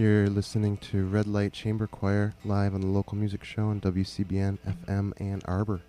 You're listening to Red Light Chamber Choir live on the local music show on WCBN FM Ann Arbor.